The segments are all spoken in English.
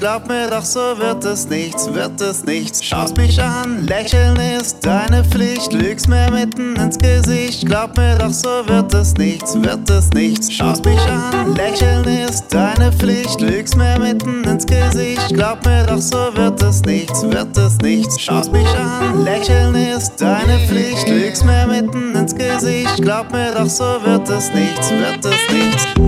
glaub mir doch, so wird es nichts, wird es nichts. Schaust mich an, lächeln ist deine Pflicht. Lügst mir mitten ins Gesicht, glaub mir doch, so wird es nichts, wird es nichts. Schaust mich an, lächeln ist deine Pflicht. Lügst mir mitten ins Gesicht, glaub mir doch, so wird es nichts, wird es nichts. Schaust mich an, lächeln ist deine Pflicht. Lügst mir mitten ins Gesicht, glaub mir doch, so wird es nichts, wird es nichts.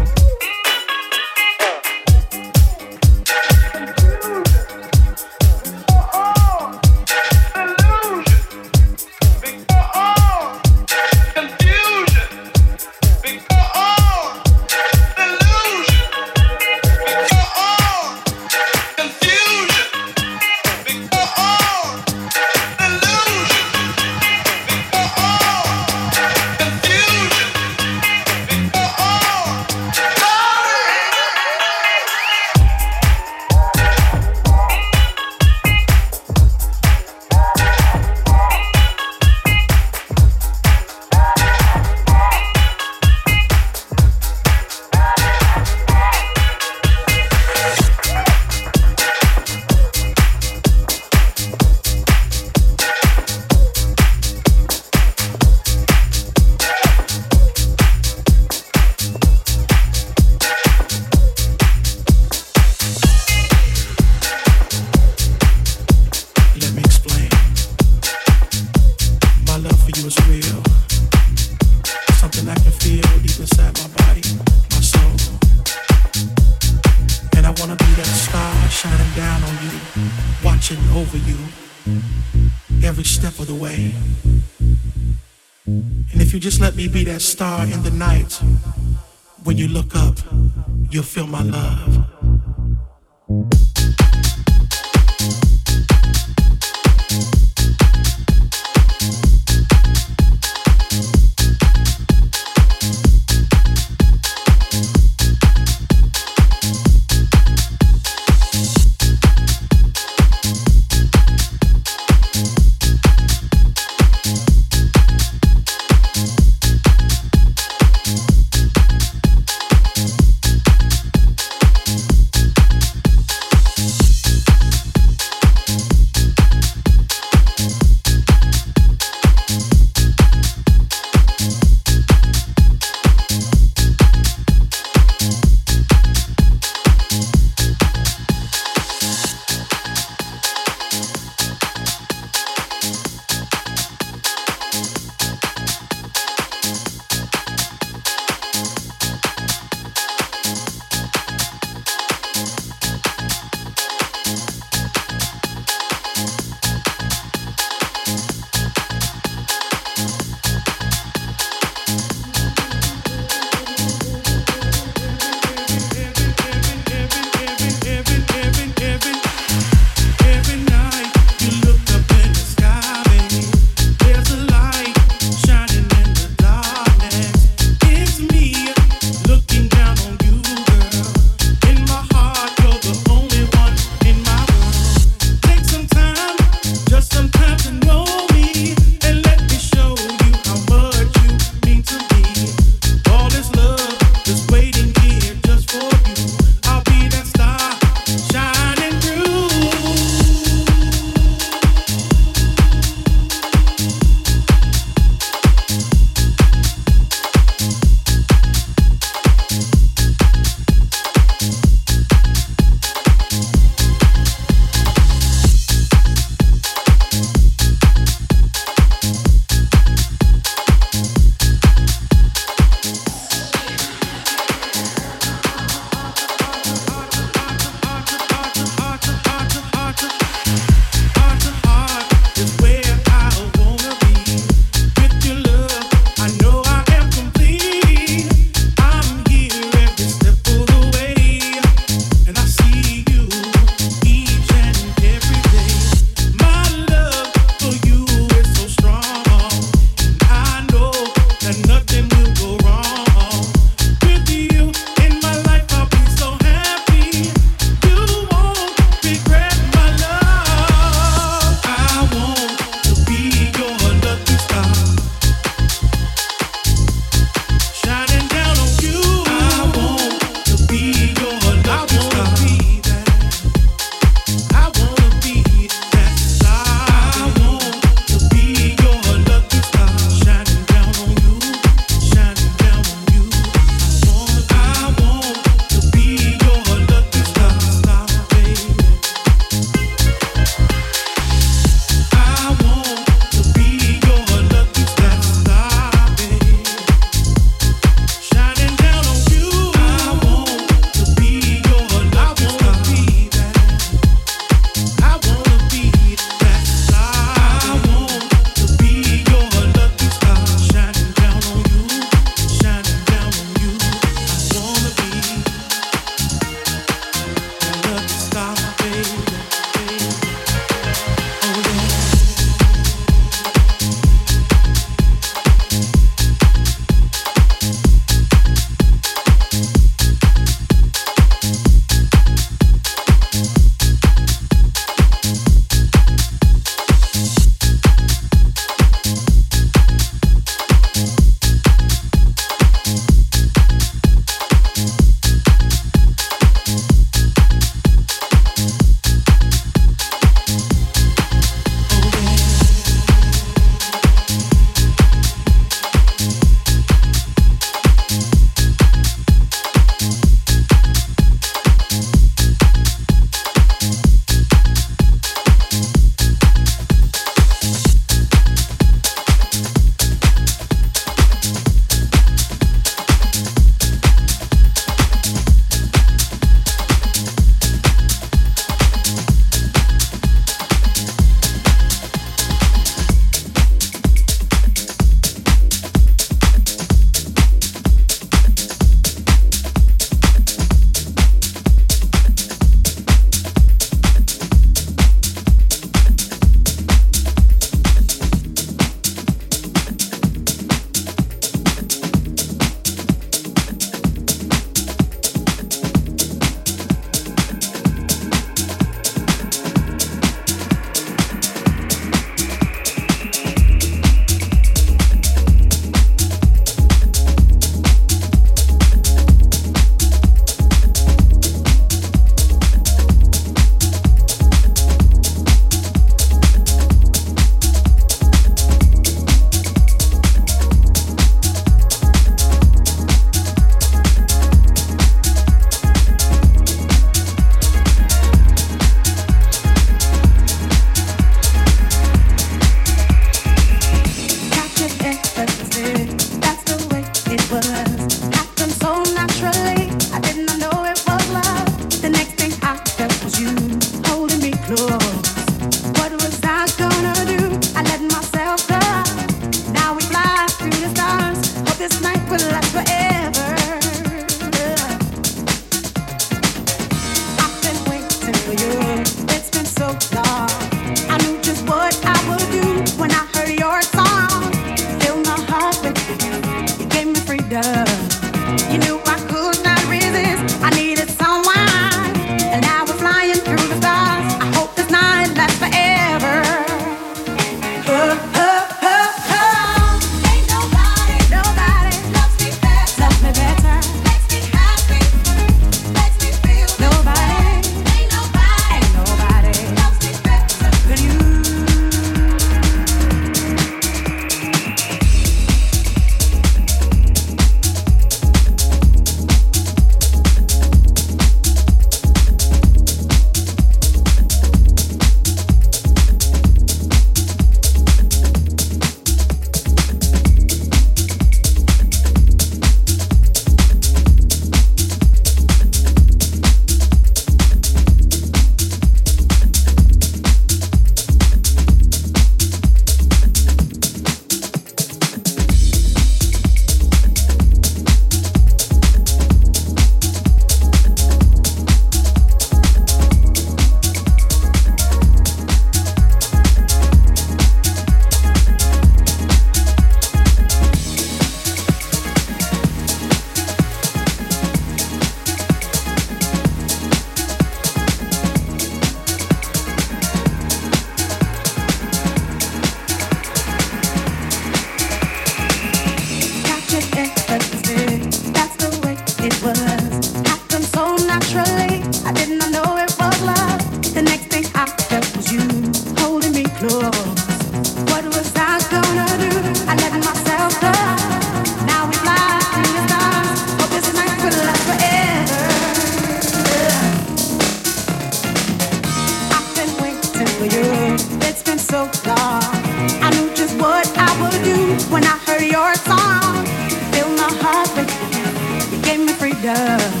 freedom.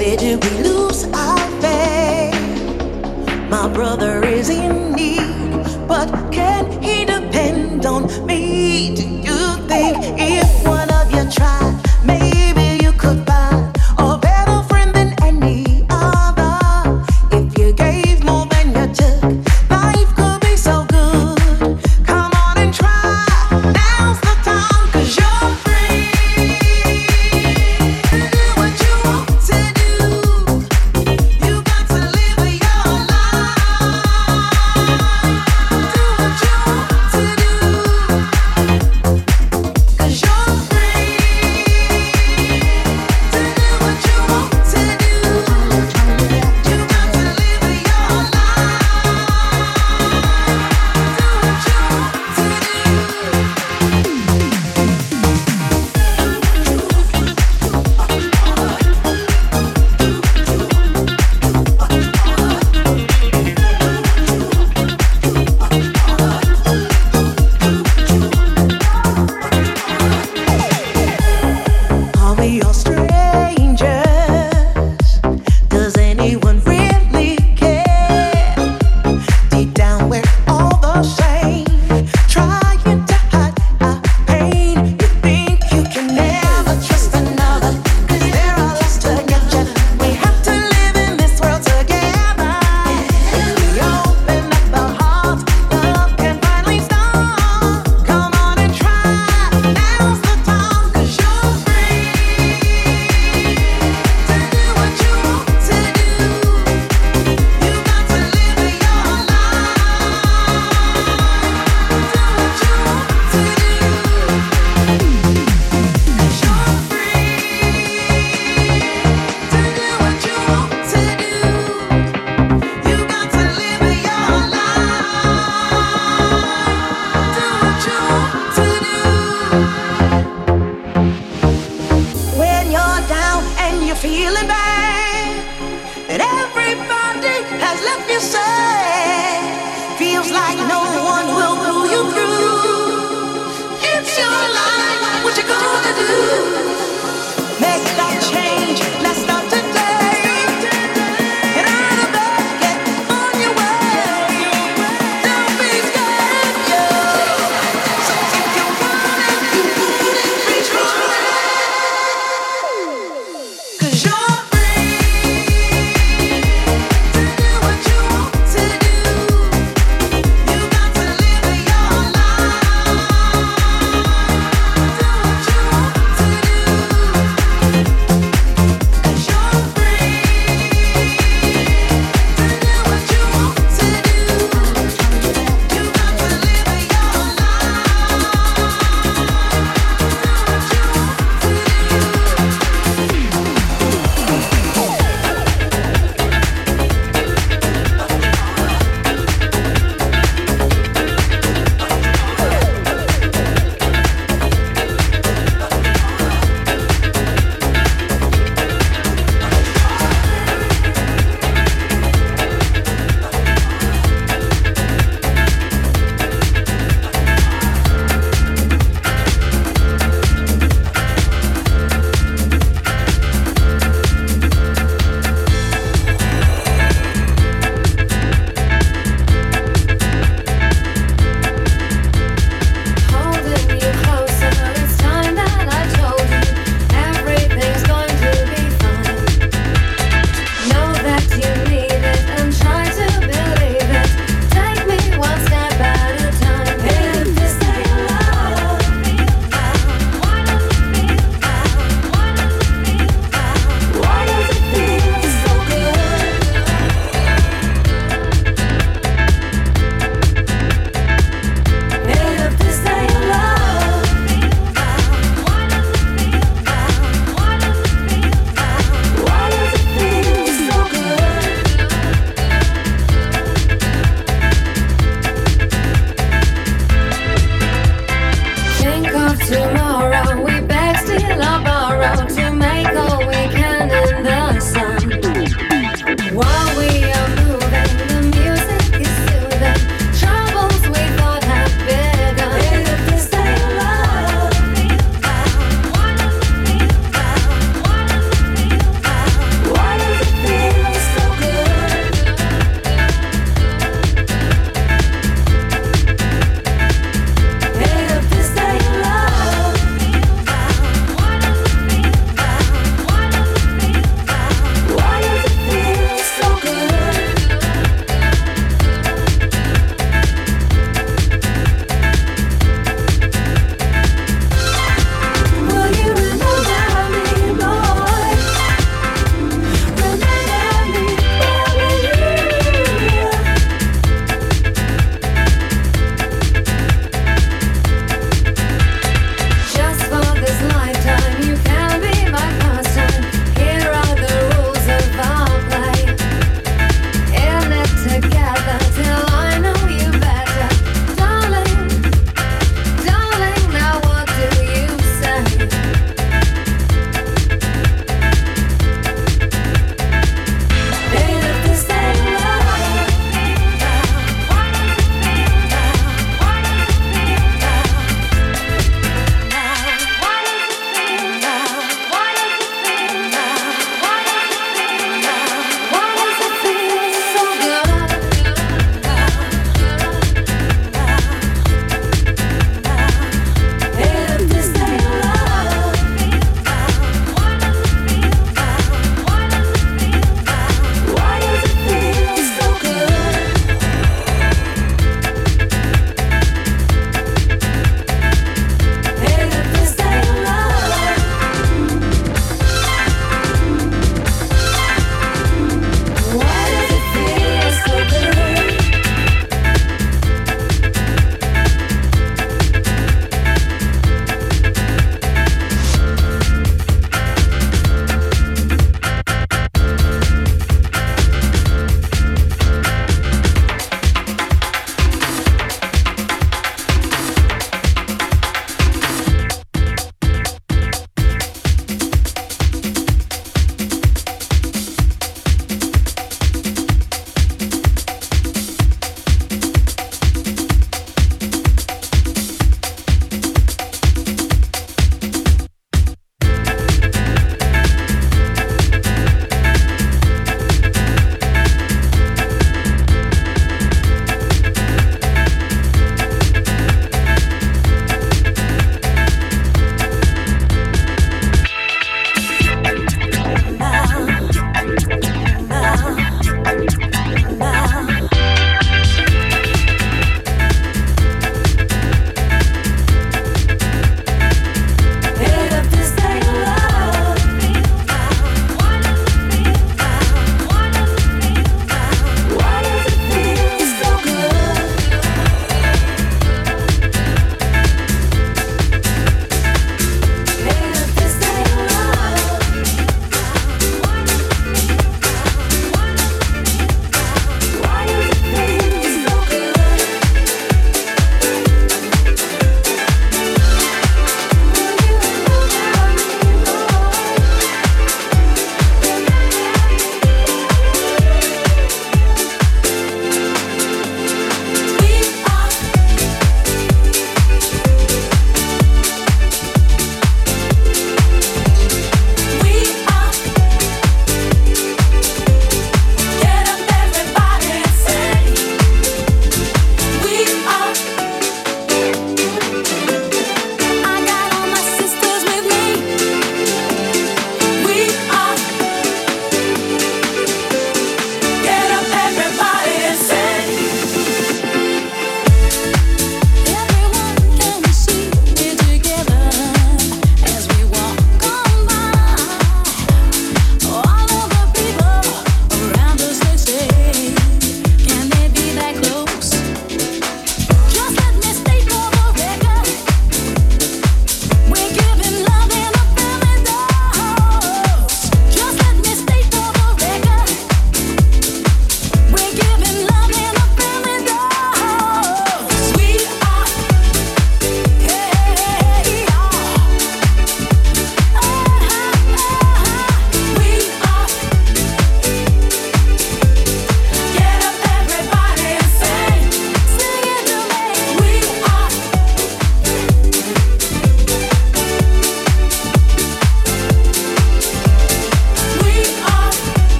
Where did we lose our faith? My brother is in need, but can he depend on me? Do you think if one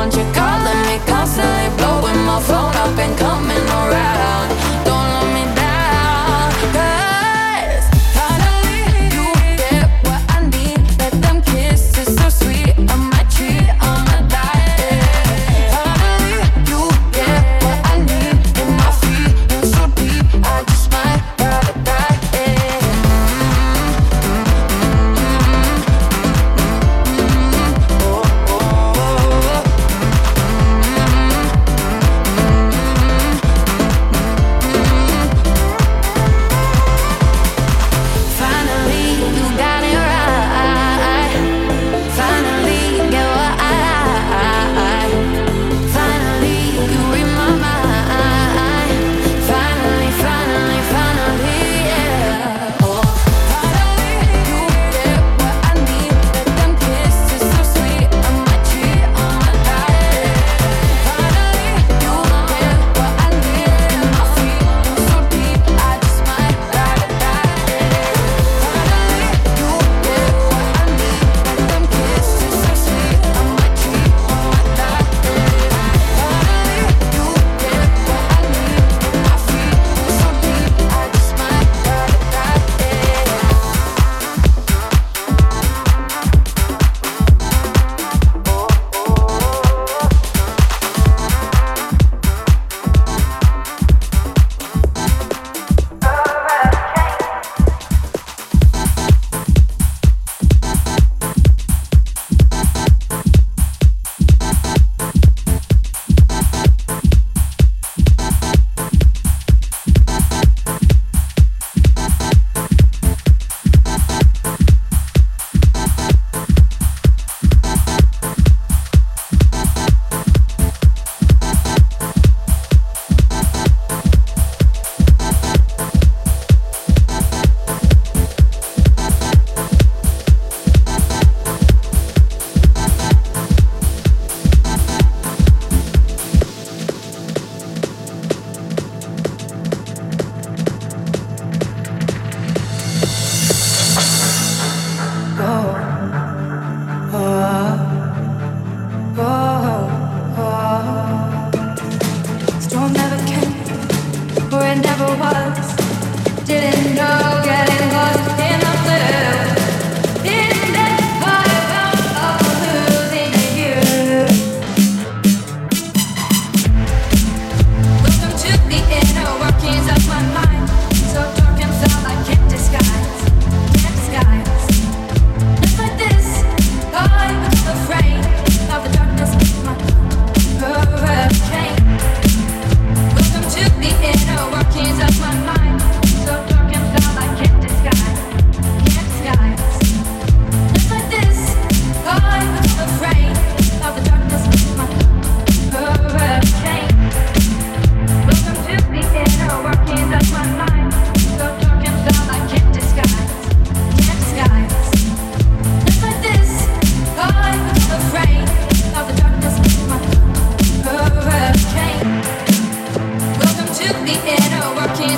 want you calling me constantly, blowing my phone up and coming around.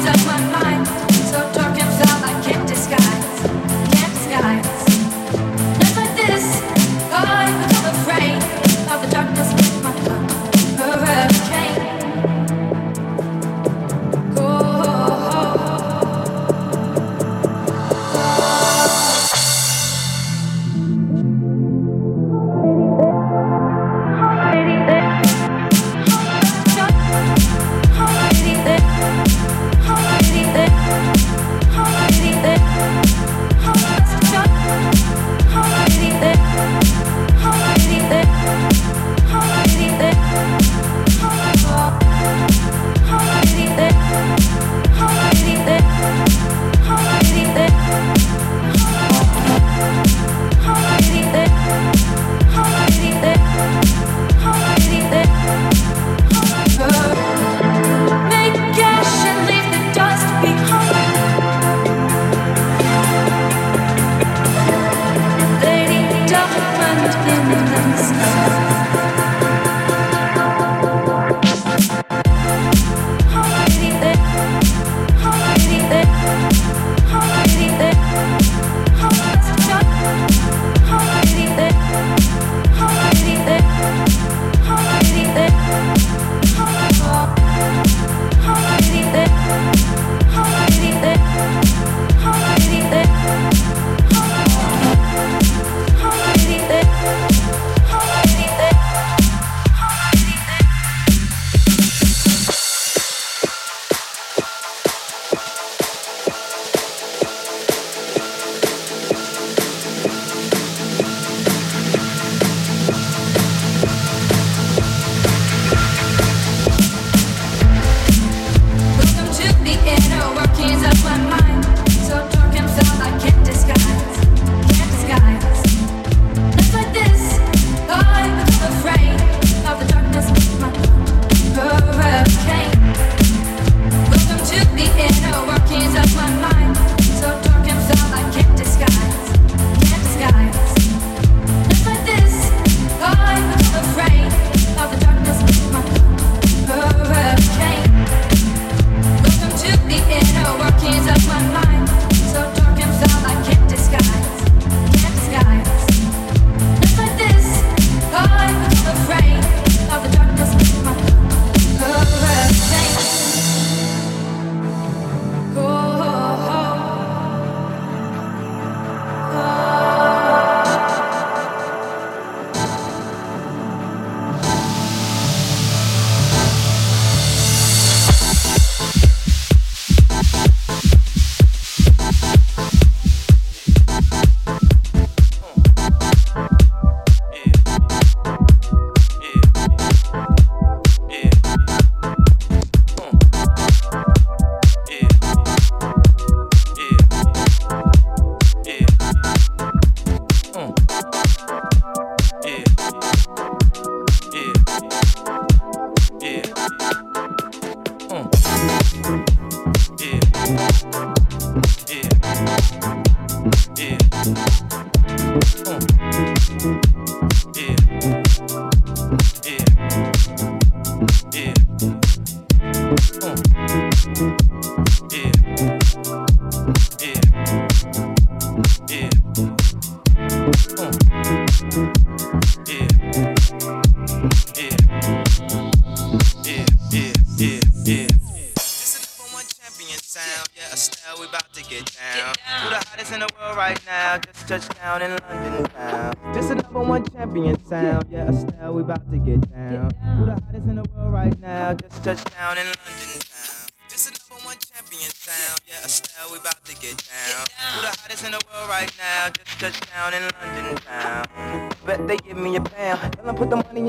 touch my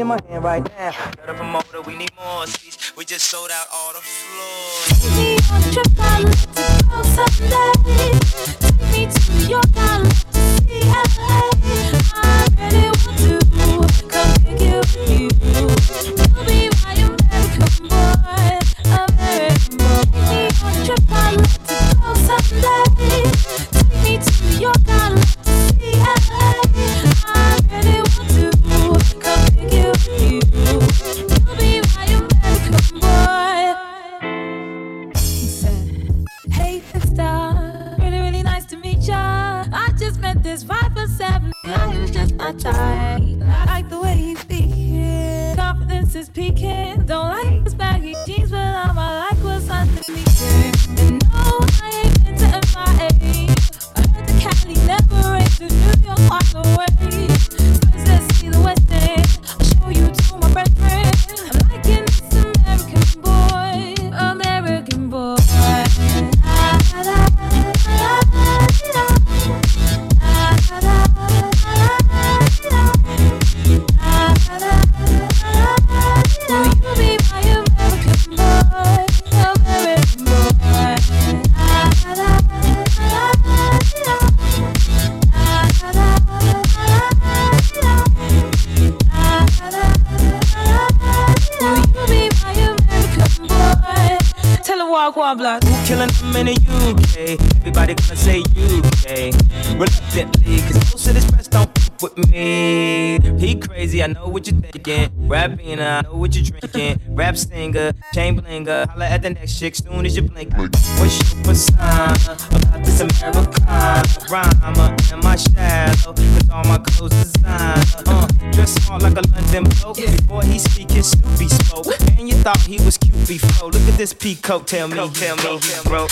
in my hand right now. Got a promoter, we need more seats. We just sold out all the floors. Me on a trip, I look to go someday. what you thinking. Rapping, I know what you drinking. Rap singer, chain blinger. Holla at the next chick soon as you blink. What's your persona about this Americana? Rhymer, in my shadow, Cause all my clothes designer. Uh, dress smart like a London bloke. Before he speak, his Snoopy spoke. And you thought he was cute before. Look at this peacoat, tell me, tell me, bro.